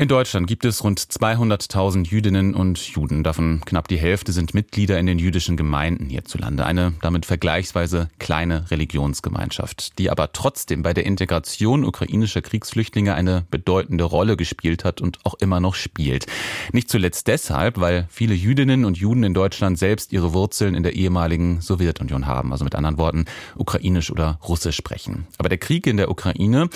In Deutschland gibt es rund 200.000 Jüdinnen und Juden. Davon knapp die Hälfte sind Mitglieder in den jüdischen Gemeinden hierzulande. Eine damit vergleichsweise kleine Religionsgemeinschaft, die aber trotzdem bei der Integration ukrainischer Kriegsflüchtlinge eine bedeutende Rolle gespielt hat und auch immer noch spielt. Nicht zuletzt deshalb, weil viele Jüdinnen und Juden in Deutschland selbst ihre Wurzeln in der ehemaligen Sowjetunion haben. Also mit anderen Worten, ukrainisch oder russisch sprechen. Aber der Krieg in der Ukraine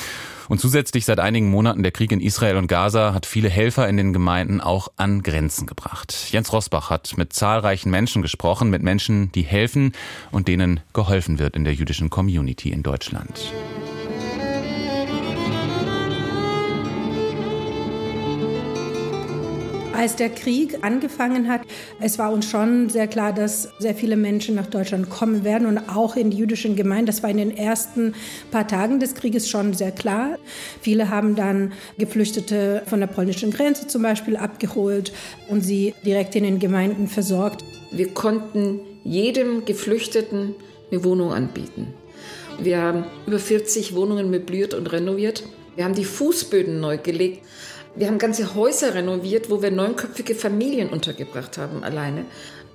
und zusätzlich seit einigen Monaten der Krieg in Israel und Gaza hat viele Helfer in den Gemeinden auch an Grenzen gebracht. Jens Rosbach hat mit zahlreichen Menschen gesprochen, mit Menschen, die helfen und denen geholfen wird in der jüdischen Community in Deutschland. Als der Krieg angefangen hat, es war uns schon sehr klar, dass sehr viele Menschen nach Deutschland kommen werden und auch in die jüdischen Gemeinden. Das war in den ersten paar Tagen des Krieges schon sehr klar. Viele haben dann Geflüchtete von der polnischen Grenze zum Beispiel abgeholt und sie direkt in den Gemeinden versorgt. Wir konnten jedem Geflüchteten eine Wohnung anbieten. Wir haben über 40 Wohnungen möbliert und renoviert. Wir haben die Fußböden neu gelegt. Wir haben ganze Häuser renoviert, wo wir neunköpfige Familien untergebracht haben alleine.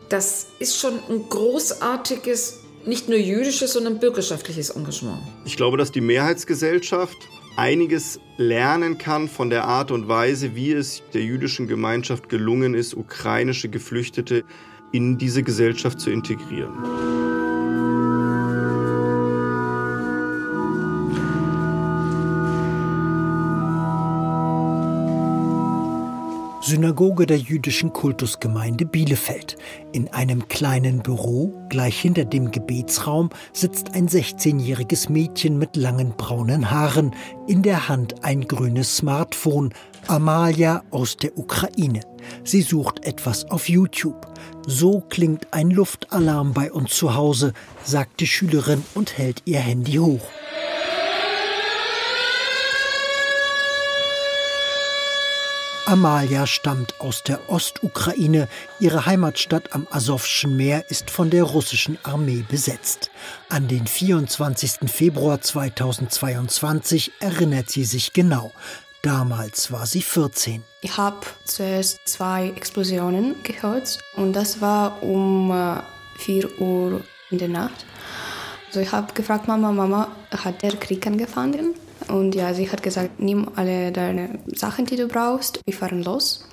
Das ist schon ein großartiges, nicht nur jüdisches, sondern bürgerschaftliches Engagement. Ich glaube, dass die Mehrheitsgesellschaft einiges lernen kann von der Art und Weise, wie es der jüdischen Gemeinschaft gelungen ist, ukrainische Geflüchtete in diese Gesellschaft zu integrieren. Synagoge der jüdischen Kultusgemeinde Bielefeld. In einem kleinen Büro, gleich hinter dem Gebetsraum, sitzt ein 16-jähriges Mädchen mit langen braunen Haaren, in der Hand ein grünes Smartphone, Amalia aus der Ukraine. Sie sucht etwas auf YouTube. So klingt ein Luftalarm bei uns zu Hause, sagt die Schülerin und hält ihr Handy hoch. Amalia stammt aus der Ostukraine. Ihre Heimatstadt am Asowschen Meer ist von der russischen Armee besetzt. An den 24. Februar 2022 erinnert sie sich genau. Damals war sie 14. Ich habe zuerst zwei Explosionen gehört und das war um 4 äh, Uhr in der Nacht. Also ich habe gefragt, Mama, Mama, hat der Krieg angefangen? Und ja, sie hat gesagt, nimm alle deine Sachen, die du brauchst, wir fahren los.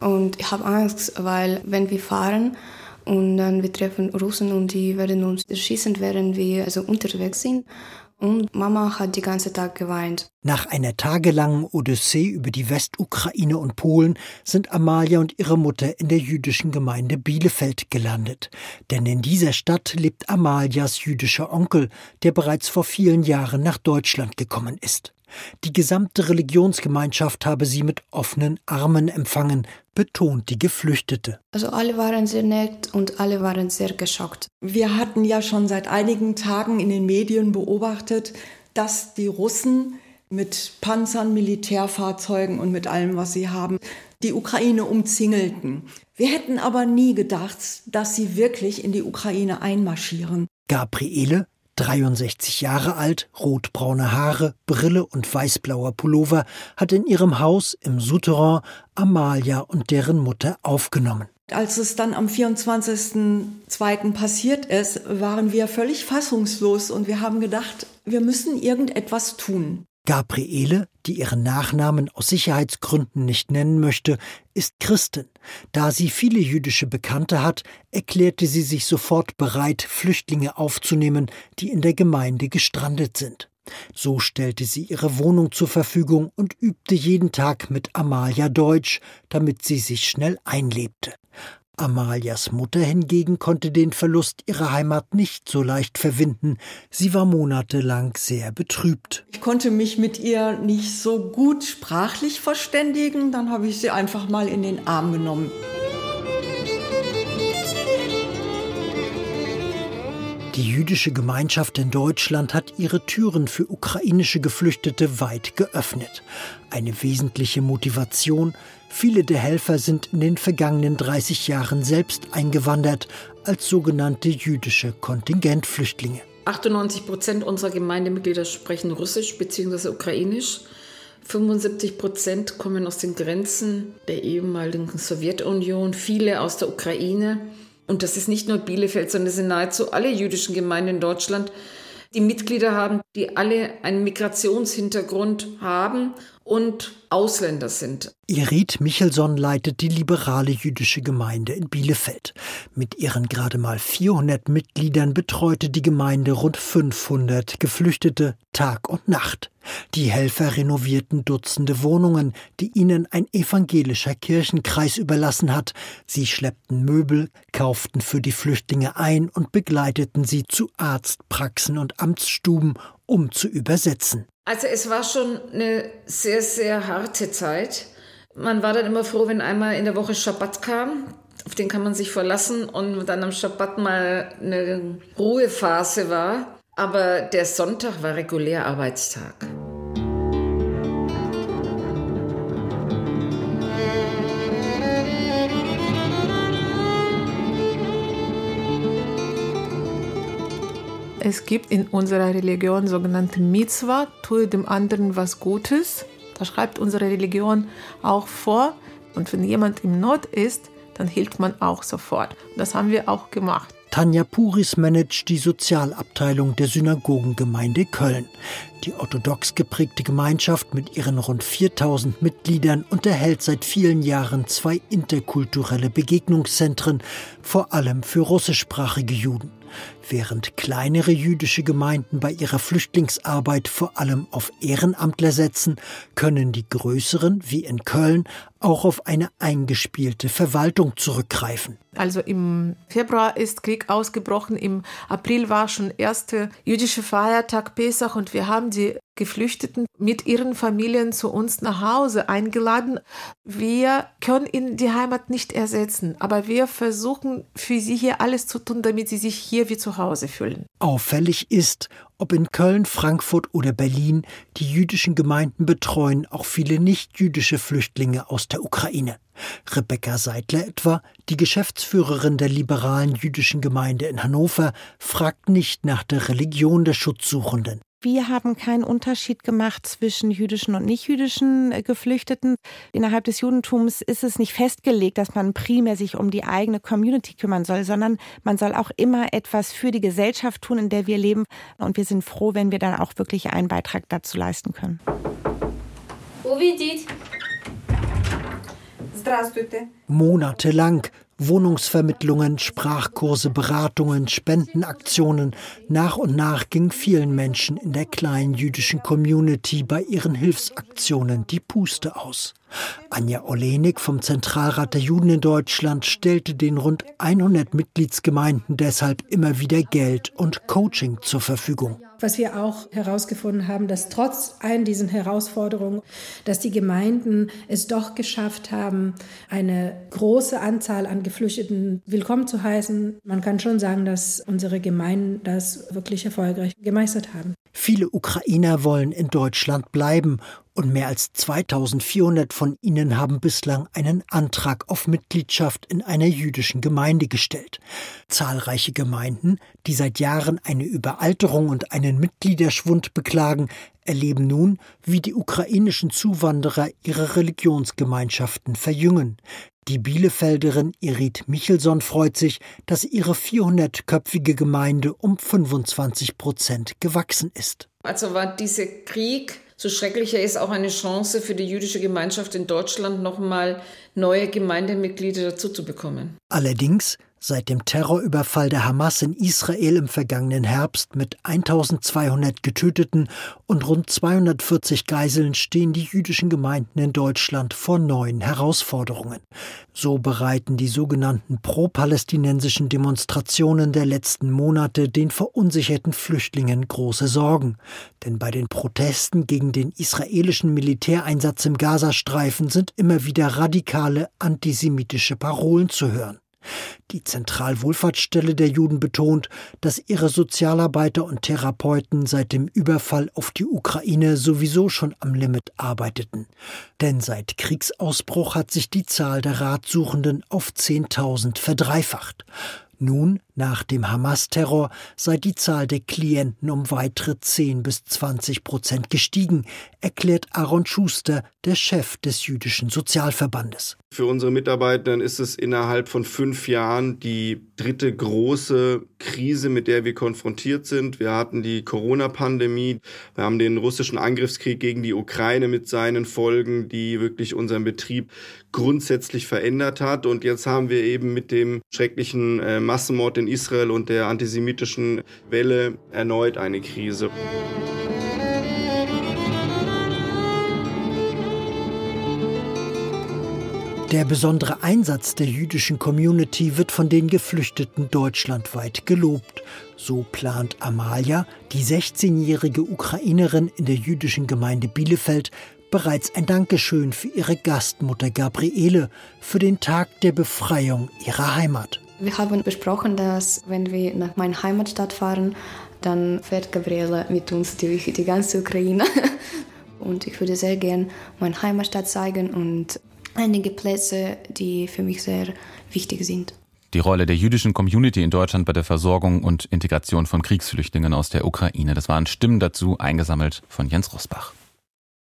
Und ich habe Angst, weil wenn wir fahren und dann wir treffen Russen und die werden uns erschießen, während wir also unterwegs sind. Und Mama hat die ganze Tag geweint. Nach einer tagelangen Odyssee über die Westukraine und Polen sind Amalia und ihre Mutter in der jüdischen Gemeinde Bielefeld gelandet. Denn in dieser Stadt lebt Amalias jüdischer Onkel, der bereits vor vielen Jahren nach Deutschland gekommen ist. Die gesamte Religionsgemeinschaft habe sie mit offenen Armen empfangen, betont die Geflüchtete. Also alle waren sehr nett und alle waren sehr geschockt. Wir hatten ja schon seit einigen Tagen in den Medien beobachtet, dass die Russen mit Panzern, Militärfahrzeugen und mit allem, was sie haben, die Ukraine umzingelten. Wir hätten aber nie gedacht, dass sie wirklich in die Ukraine einmarschieren. Gabriele 63 Jahre alt, rotbraune Haare, Brille und weißblauer Pullover, hat in ihrem Haus im Souterrain Amalia und deren Mutter aufgenommen. Als es dann am 24.02. passiert ist, waren wir völlig fassungslos und wir haben gedacht, wir müssen irgendetwas tun. Gabriele, die ihren Nachnamen aus Sicherheitsgründen nicht nennen möchte, ist Christin. Da sie viele jüdische Bekannte hat, erklärte sie sich sofort bereit, Flüchtlinge aufzunehmen, die in der Gemeinde gestrandet sind. So stellte sie ihre Wohnung zur Verfügung und übte jeden Tag mit Amalia Deutsch, damit sie sich schnell einlebte. Amalias Mutter hingegen konnte den Verlust ihrer Heimat nicht so leicht verwinden. Sie war monatelang sehr betrübt. Ich konnte mich mit ihr nicht so gut sprachlich verständigen, dann habe ich sie einfach mal in den Arm genommen. Die jüdische Gemeinschaft in Deutschland hat ihre Türen für ukrainische Geflüchtete weit geöffnet. Eine wesentliche Motivation, viele der Helfer sind in den vergangenen 30 Jahren selbst eingewandert als sogenannte jüdische Kontingentflüchtlinge. 98 Prozent unserer Gemeindemitglieder sprechen Russisch bzw. Ukrainisch. 75 Prozent kommen aus den Grenzen der ehemaligen Sowjetunion, viele aus der Ukraine. Und das ist nicht nur Bielefeld, sondern es sind nahezu alle jüdischen Gemeinden in Deutschland, die Mitglieder haben, die alle einen Migrationshintergrund haben und Ausländer sind. Irit Michelson leitet die liberale jüdische Gemeinde in Bielefeld. Mit ihren gerade mal 400 Mitgliedern betreute die Gemeinde rund 500 Geflüchtete Tag und Nacht. Die Helfer renovierten Dutzende Wohnungen, die ihnen ein evangelischer Kirchenkreis überlassen hat. Sie schleppten Möbel, kauften für die Flüchtlinge ein und begleiteten sie zu Arztpraxen und Amtsstuben, um zu übersetzen. Also es war schon eine sehr, sehr harte Zeit. Man war dann immer froh, wenn einmal in der Woche Schabbat kam. Auf den kann man sich verlassen und dann am Schabbat mal eine Ruhephase war. Aber der Sonntag war regulär Arbeitstag. Es gibt in unserer Religion sogenannte Mitzvah, tue dem anderen was Gutes. Das schreibt unsere Religion auch vor. Und wenn jemand im Not ist, dann hilft man auch sofort. Das haben wir auch gemacht. Tanja Puris managt die Sozialabteilung der Synagogengemeinde Köln. Die orthodox geprägte Gemeinschaft mit ihren rund 4000 Mitgliedern unterhält seit vielen Jahren zwei interkulturelle Begegnungszentren, vor allem für russischsprachige Juden. Während kleinere jüdische Gemeinden bei ihrer Flüchtlingsarbeit vor allem auf Ehrenamtler setzen, können die größeren, wie in Köln, auch auf eine eingespielte Verwaltung zurückgreifen. Also im Februar ist Krieg ausgebrochen, im April war schon erste jüdische Feiertag Pesach und wir haben die Geflüchteten mit ihren Familien zu uns nach Hause eingeladen. Wir können ihnen die Heimat nicht ersetzen, aber wir versuchen für sie hier alles zu tun, damit sie sich hier wie zu Hause fühlen. Auffällig ist, ob in Köln, Frankfurt oder Berlin, die jüdischen Gemeinden betreuen auch viele nicht-jüdische Flüchtlinge aus der Ukraine. Rebecca Seidler etwa, die Geschäftsführerin der liberalen jüdischen Gemeinde in Hannover, fragt nicht nach der Religion der Schutzsuchenden. Wir haben keinen Unterschied gemacht zwischen jüdischen und nichtjüdischen äh, Geflüchteten. Innerhalb des Judentums ist es nicht festgelegt, dass man primär sich um die eigene Community kümmern soll, sondern man soll auch immer etwas für die Gesellschaft tun, in der wir leben. Und wir sind froh, wenn wir dann auch wirklich einen Beitrag dazu leisten können. Monatelang Wohnungsvermittlungen, Sprachkurse, Beratungen, Spendenaktionen. Nach und nach ging vielen Menschen in der kleinen jüdischen Community bei ihren Hilfsaktionen die Puste aus. Anja Olenik vom Zentralrat der Juden in Deutschland stellte den rund 100 Mitgliedsgemeinden deshalb immer wieder Geld und Coaching zur Verfügung. Was wir auch herausgefunden haben, dass trotz allen diesen Herausforderungen, dass die Gemeinden es doch geschafft haben, eine große Anzahl an Geflüchteten willkommen zu heißen. Man kann schon sagen, dass unsere Gemeinden das wirklich erfolgreich gemeistert haben. Viele Ukrainer wollen in Deutschland bleiben und mehr als 2400 von ihnen haben bislang einen Antrag auf Mitgliedschaft in einer jüdischen Gemeinde gestellt. Zahlreiche Gemeinden, die seit Jahren eine Überalterung und einen Mitgliederschwund beklagen, erleben nun, wie die ukrainischen Zuwanderer ihre Religionsgemeinschaften verjüngen. Die Bielefelderin Irit Michelson freut sich, dass ihre 400-köpfige Gemeinde um 25 Prozent gewachsen ist. Also war dieser Krieg so schrecklich er ist, auch eine Chance für die jüdische Gemeinschaft in Deutschland, nochmal neue Gemeindemitglieder dazu zu bekommen. Allerdings Seit dem Terrorüberfall der Hamas in Israel im vergangenen Herbst mit 1200 Getöteten und rund 240 Geiseln stehen die jüdischen Gemeinden in Deutschland vor neuen Herausforderungen. So bereiten die sogenannten pro-palästinensischen Demonstrationen der letzten Monate den verunsicherten Flüchtlingen große Sorgen. Denn bei den Protesten gegen den israelischen Militäreinsatz im Gazastreifen sind immer wieder radikale antisemitische Parolen zu hören. Die Zentralwohlfahrtsstelle der Juden betont, dass ihre Sozialarbeiter und Therapeuten seit dem Überfall auf die Ukraine sowieso schon am Limit arbeiteten. Denn seit Kriegsausbruch hat sich die Zahl der Ratsuchenden auf 10.000 verdreifacht. Nun, Nach dem Hamas-Terror sei die Zahl der Klienten um weitere 10 bis 20 Prozent gestiegen, erklärt Aaron Schuster, der Chef des jüdischen Sozialverbandes. Für unsere Mitarbeiter ist es innerhalb von fünf Jahren die dritte große Krise, mit der wir konfrontiert sind. Wir hatten die Corona-Pandemie, wir haben den russischen Angriffskrieg gegen die Ukraine mit seinen Folgen, die wirklich unseren Betrieb grundsätzlich verändert hat. Und jetzt haben wir eben mit dem schrecklichen äh, Massenmord in Israel und der antisemitischen Welle erneut eine Krise. Der besondere Einsatz der jüdischen Community wird von den Geflüchteten deutschlandweit gelobt. So plant Amalia, die 16-jährige Ukrainerin in der jüdischen Gemeinde Bielefeld, bereits ein Dankeschön für ihre Gastmutter Gabriele für den Tag der Befreiung ihrer Heimat. Wir haben besprochen, dass wenn wir nach meiner Heimatstadt fahren, dann fährt Gabriele mit uns durch die ganze Ukraine. Und ich würde sehr gern meine Heimatstadt zeigen und einige Plätze, die für mich sehr wichtig sind. Die Rolle der jüdischen Community in Deutschland bei der Versorgung und Integration von Kriegsflüchtlingen aus der Ukraine. Das waren Stimmen dazu eingesammelt von Jens Rosbach.